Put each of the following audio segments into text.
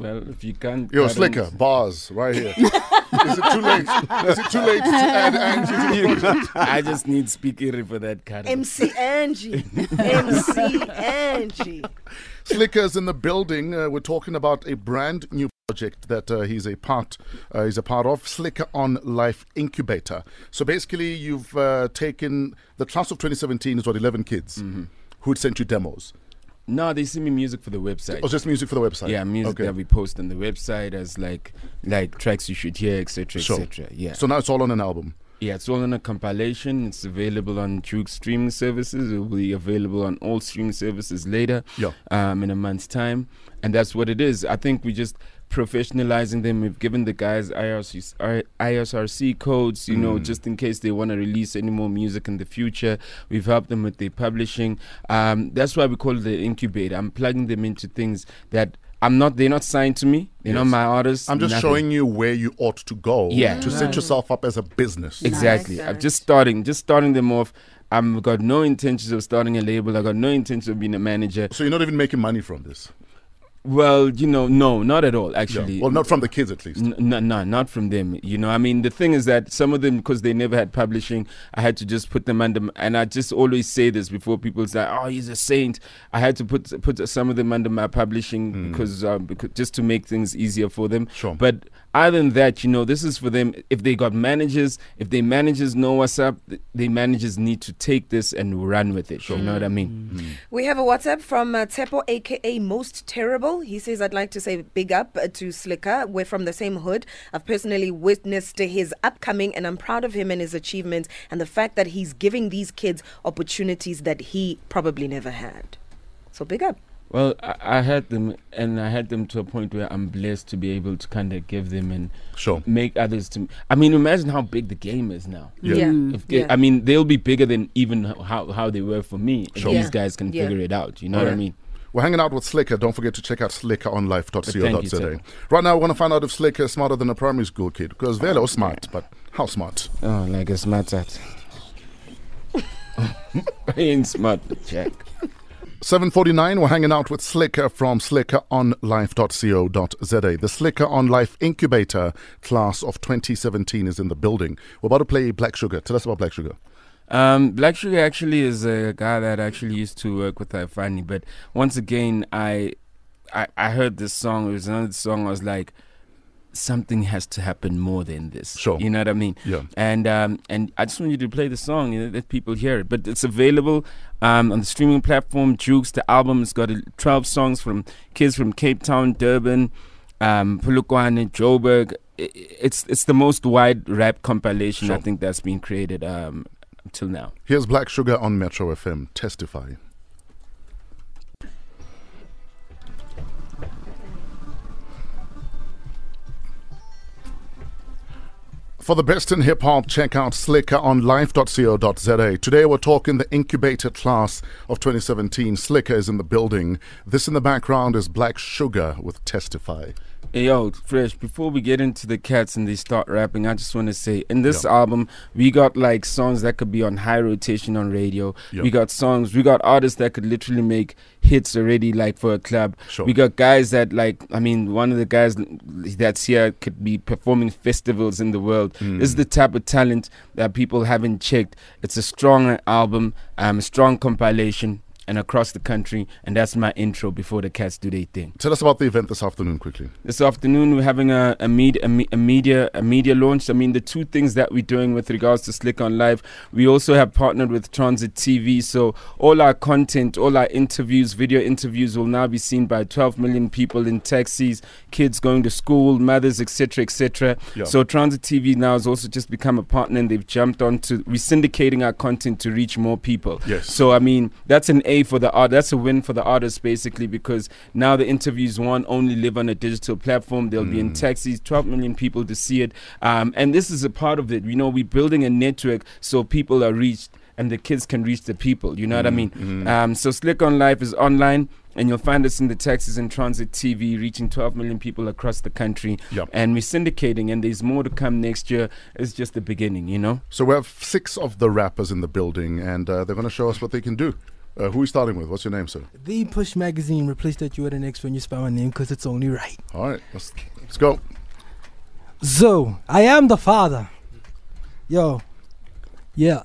Well, if you can't. Yo, cut 'em- Slikour, bars right here. Is it too late? Is it too late to add Angie to the project? I just need speakery for that cut. MC Angie. MC Angie. Slikour's in the building. Uh, we're talking about a brand new project that uh, he's a part uh, he's a part of Slikour on Life Incubator. So basically, you've uh, taken the class of 2017 is what 11 kids Mm-hmm. who'd sent you demos. No, they send me music for the website. Or just music for the website. yeah, music Okay. that we post on the website as like like tracks you should hear, etc., Sure. etc. Yeah, So now it's all on an album. yeah, it's all on a compilation. It's available on Joox streaming services. It will be available on all streaming services later. Yeah. um, in a month's time, and that's what it is. I think we just professionalizing them. We've given the guys IRC, I- ISRC codes, you know, just in case they want to release any more music in the future. We've helped them with their publishing. Um, that's why we call it the incubator. I'm plugging them into things that I'm not. They're not signed to me. They're not my artists. I'm just nothing. showing you where you ought to go Yeah. to set yourself up as a business. Exactly. Nice, I'm just starting, just starting them off. I've got no intentions of starting a label. I've got no intentions of being a manager. So you're not even making money from this. Well, you know, no, not at all. Yeah. Actually, Well, not from the kids at least. N- no, no, not from them. You know, I mean, the thing is that some of them, because they never had publishing, I had to just put them under. And I just always say this before people say, "Oh, he's a saint." I had to put put some of them under my publishing because, um, because just to make things easier for them. Sure. But other than that, you know, this is for them. If they got managers, if they managers know what's up, they managers need to take this and run with it. You know what I mean? We have a WhatsApp from uh, Tepo, aka Most Terrible. He says, I'd like to say big up uh, to Slikour. We're from the same hood. I've personally witnessed his upcoming, and I'm proud of him and his achievements and the fact that he's giving these kids opportunities that he probably never had. So big up. Well, I, I had them, and I had them to a point where I'm blessed to be able to kind of give them and Sure. make others to. I mean, imagine how big the game is now. Yeah. Mm. If, Yeah. I mean, they'll be bigger than even how how they were for me. If Sure. these guys can Yeah. figure it out. You know what I mean? We're hanging out with Slikour. Don't forget to check out slikouronlife.co.za. Uh, thank you, sir. Right now, we want to find out if Slikour is smarter than a primary school kid. Because Velo is smart, but how smart? Oh, like a smart at. I ain't smart, Jack. 749, we're hanging out with Slikour from slikouronlife.co.za. The Slikour on Life Incubator class of 2017 is in the building. We're about to play Black Sugar. Tell us about Black Sugar. Um, Black Sugar actually is a guy that actually used to work with Ifani, but once again, I, I, I heard this song. It was another song. I was like, something has to happen more than this. Sure. You know what I mean? Yeah. And um, and I just want you to play the song, you know, let people hear it. But it's available um, on the streaming platform. Joox, the album, has got uh, 12 songs from kids from Cape Town, Durban, um, Polokwane, Joburg. It's it's the most wide rap compilation I think that's been created um, until now. Here's Black Sugar on Metro FM. Testify. For the best in hip hop, check out Slikour on life.co.za. Today we're talking the incubator class of 2017. Slikour is in the building. This in the background is Black Sugar with Testify. Hey, yo, Fresh, before we get into the cats and they start rapping, I just want to say in this Yeah. album, we got like songs that could be on high rotation on radio. Yeah. We got songs, we got artists that could literally make hits already, like for a club. Sure. We got guys that, like, I mean, one of the guys that's here could be performing festivals in the world. Mm. This is the type of talent that people haven't checked. It's a strong album, um, a strong compilation. And across the country, and that's my intro before the cats do their thing. Tell us about the event this afternoon, quickly. This afternoon, we're having a, a, med- a, me- a media a media launch. I mean, the two things that we're doing with regards to Slikour on Life, we also have partnered with Transit TV. So all our content, all our interviews, video interviews, will now be seen by 12 million people in taxis, kids going to school, mothers, etc., etc. Yeah. So Transit TV now has also just become a partner, and they've jumped on to resyndicating our content to reach more people. Yes. So I mean, that's an A for the art. That's a win for the artists basically because now the interviews won't only live on a digital platform. They'll be in taxis, 12 million people to see it. Um, and this is a part of it. You know, we're building a network so people are reached and the kids can reach the people. You know what I mean? Um, so Slikour on Life is online. And you'll find us in the taxis and transit TV, reaching 12 million people across the country. Yep. And we're syndicating, and there's more to come next year. It's just the beginning, you know? So we have six of the rappers in the building, and uh, they're going to show us what they can do. Uh, who are we starting with? What's your name, sir? The Push Magazine replaced that you at the next when you spell my name because it's only right. All right, let's, let's go. So, I am the father. Yo. Yeah.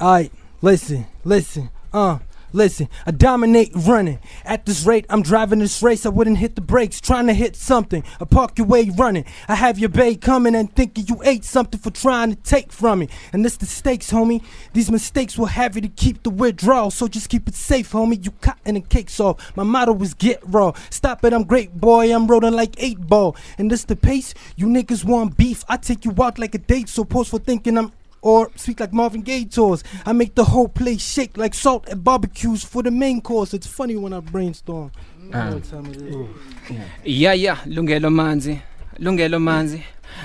Alright, listen, listen, uh. Listen, I dominate running. At this rate, I'm driving this race. I wouldn't hit the brakes, trying to hit something. I park your way running. I have your bay coming and thinking you ate something for trying to take from me. And this the stakes, homie. These mistakes will have you to keep the withdrawal. So just keep it safe, homie. You cotton and cakes off. My motto is get raw. Stop it, I'm great, boy. I'm rolling like eight ball. And this the pace. You niggas want beef. I take you out like a date. So pause for thinking I'm or speak like Marvin Gaye tours. I make the whole place shake like salt at barbecues for the main course. It's funny when I brainstorm. You know what time it is. Yeah, yeah, Lungelo Manzi. Lungelo Manzi.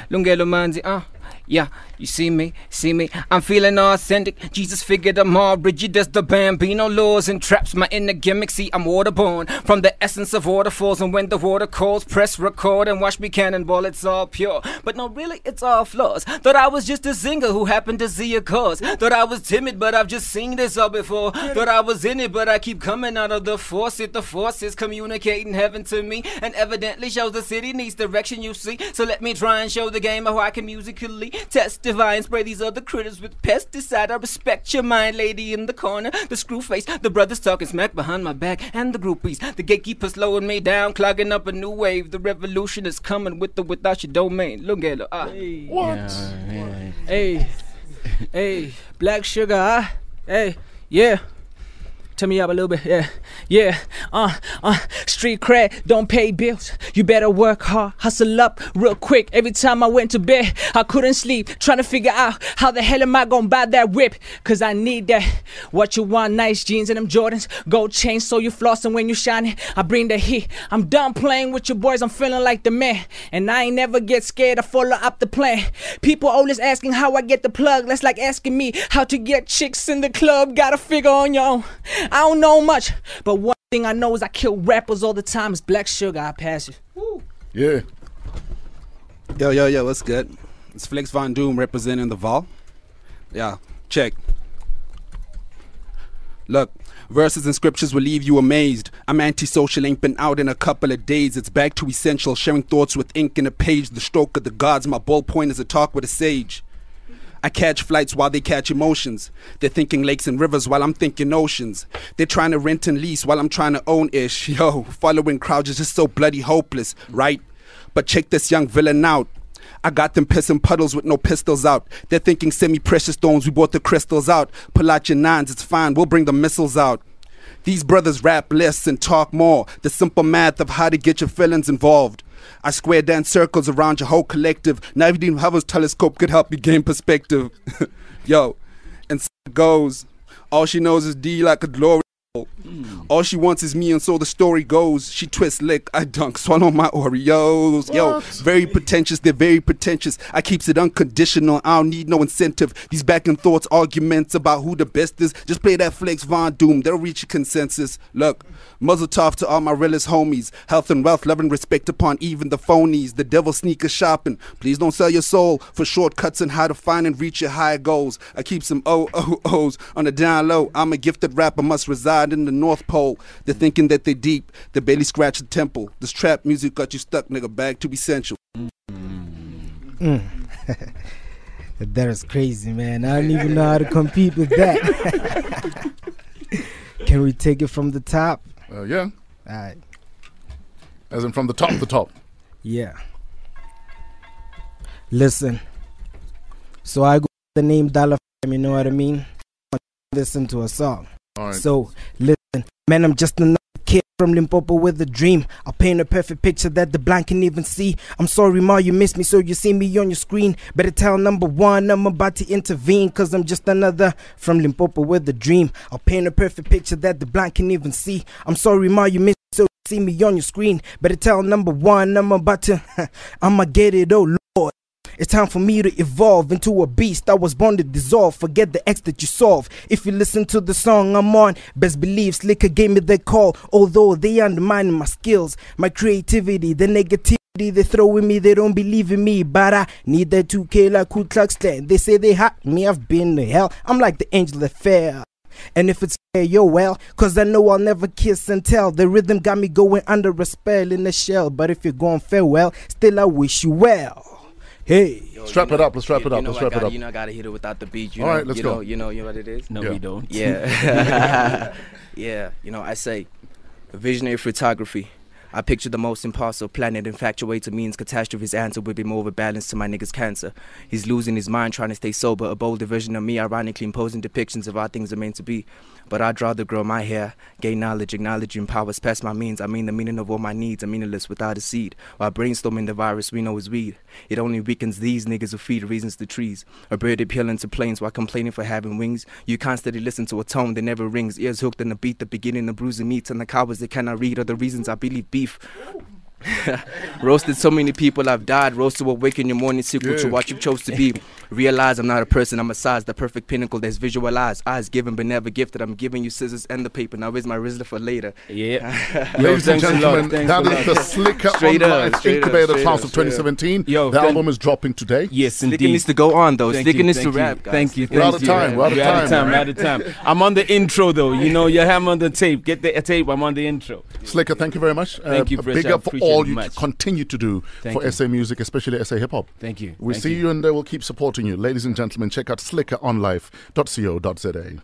Lungelo Manzi, uh. Yeah, you see me, see me. I'm feeling authentic. Jesus figured I'm all rigid as the bambino laws and traps my inner gimmick. See, I'm waterborne from the essence of waterfalls. And when the water calls, press record and watch me cannonball. It's all pure, but no, really, it's all flaws. Thought I was just a singer who happened to see a cause. Thought I was timid, but I've just seen this all before. Thought I was in it, but I keep coming out of the faucet. The force is communicating heaven to me, and evidently shows the city needs direction. You see, so let me try and show the game how I can musically testify and spray these other critters with pesticide. I respect your mind, lady in the corner, the screw face, the brothers talking smack behind my back, and the groupies, the gatekeepers slowing me down, clogging up a new wave. The revolution is coming with or without your domain. Lungelo, ah. What? Hey, hey, black sugar, ah. Hey, yeah. Turn me up a little bit, yeah, yeah. Uh, uh, street cred, don't pay bills. You better work hard, hustle up real quick. Every time I went to bed, I couldn't sleep, trying to figure out how the hell am I gonna buy that whip? Cause I need that. What you want, nice jeans and them Jordans, gold chain so you flossing when you shining. I bring the heat. I'm done playing with your boys, I'm feeling like the man. And I ain't never get scared to follow up the plan. People always asking how I get the plug. That's like asking me how to get chicks in the club. Gotta figure on your own. I don't know much, but one thing I know is I kill rappers all the time. It's black sugar. I pass you. Yeah. Yo, yo, yo, what's good? It's Flex Von Doom representing the Vol. Yeah, check. Look, verses and scriptures will leave you amazed. I'm antisocial, ain't been out in a couple of days. It's back to essential, sharing thoughts with ink in a page. The stroke of the gods, my ballpoint is a talk with a sage. I catch flights while they catch emotions. They're thinking lakes and rivers while I'm thinking oceans. They're trying to rent and lease while I'm trying to own ish. Yo, following crowds is just so bloody hopeless, right? But check this young villain out. I got them pissing puddles with no pistols out. They're thinking semi precious stones, we bought the crystals out. Pull out your nines, it's fine, we'll bring the missiles out. These brothers rap less and talk more. The simple math of how to get your feelings involved. I square dance circles around your whole collective. Now even Hubble's telescope could help you gain perspective. Yo, and so it goes. All she knows is D like a glory. All she wants is me, and so the story goes. She twists lick, I dunk, swallow my Oreos. Yo, very pretentious, they're very pretentious. I keeps it unconditional, I don't need no incentive. These back and thoughts arguments about who the best is. Just play that Flex Von Doom, they'll reach a consensus. Look, muzzle tough to all my realest homies. Health and wealth, love and respect upon even the phonies. The devil sneaker shopping. Please don't sell your soul for shortcuts and how to find and reach your higher goals. I keep some OOOs on the down low. I'm a gifted rapper, must reside in the North Pole. They're thinking that they deep, they barely scratch the temple. This trap music got you stuck, nigga. Back to essential. That is crazy, man. I don't even know how to compete with that. Can we take it from the top? Uh, yeah. All right. As in from the top, the top. Yeah. Listen. So I go the name Dollar Fam, you know what I mean? Listen to a song. All right. So listen, man, I'm just another kid from Limpopo with a dream. I'll paint a perfect picture that the blind can even see. I'm sorry, Ma, you missed me, so you see me on your screen. Better tell number one, I'm about to intervene, cause I'm just another from Limpopo with a dream. I'll paint a perfect picture that the blind can even see. I'm sorry, Ma, you missed me, so you see me on your screen. Better tell number one, I'm about to, I'ma get it, oh Lord. It's time for me to evolve into a beast. I was born to dissolve. Forget the X that you solve. If you listen to the song I'm on, best believe Slikour gave me the call. Although they undermine my skills, my creativity, the negativity they throw in me, they don't believe in me. But I need that 2K like Ku Klux Klan. They say they hot me, I've been to hell. I'm like the angel that fell. And if it's hey, yo, well, cause I know I'll never kiss and tell. The rhythm got me going under a spell in the shell. But if you're going farewell, still I wish you well. Hey. Yo, Strap it know- up, let's wrap you- it up, You know let's I wrap it gotta- up. You know I gotta hit it without the beat. You All know, right, let's you go. Know, you know, you know what it is. No, Yeah. we don't. Yeah. yeah. You know, I say visionary photography. I picture the most impossible planet infatuated means catastrophe's answer would be more of a balance to my nigga's cancer. He's losing his mind trying to stay sober, a bolder version of me, ironically imposing depictions of how things are meant to be. But I'd rather grow my hair, gain knowledge, acknowledging powers past my means. I mean the meaning of all my needs are meaningless without a seed. While brainstorming the virus we know is weed. It only weakens these niggas who feed reasons to trees. A bird appealing to planes while complaining for having wings. You constantly listen to a tone that never rings. Ears hooked on the beat, the beginning of bruising meats and the cowards that cannot read are the reasons I believe beef. Roasted so many people I've died. Roasted to awake in your morning secret to what you chose to be. Realize I'm not a person, I'm a size, the perfect pinnacle that's visualized. Eyes given but never gifted. I'm giving you scissors and the paper. Now where's my Rizzler for later? Yeah. Yo, Ladies and thanks a lot. gentlemen, that is a the Slikour Straight on up, Life straight up, Incubator straight Class up, of 2017. Yo, the album is dropping today. Yes, Slikour indeed. needs to go on though. Thank Slikour you, needs to thank you, rap, guys. Thank you. We're out of time, we're out of We're out of time. time. We're out of time. I'm on the intro though. You know, you have on the tape. Get the tape. I'm on the intro. Slikour, thank you very much. Thank you, Uh, Big up for appreciate all you much. continue to do Thank for you. SA music, especially SA hip hop. Thank you. We Thank see you. you and uh, we'll keep supporting you. Ladies and gentlemen, check out slikouronlife.co.za.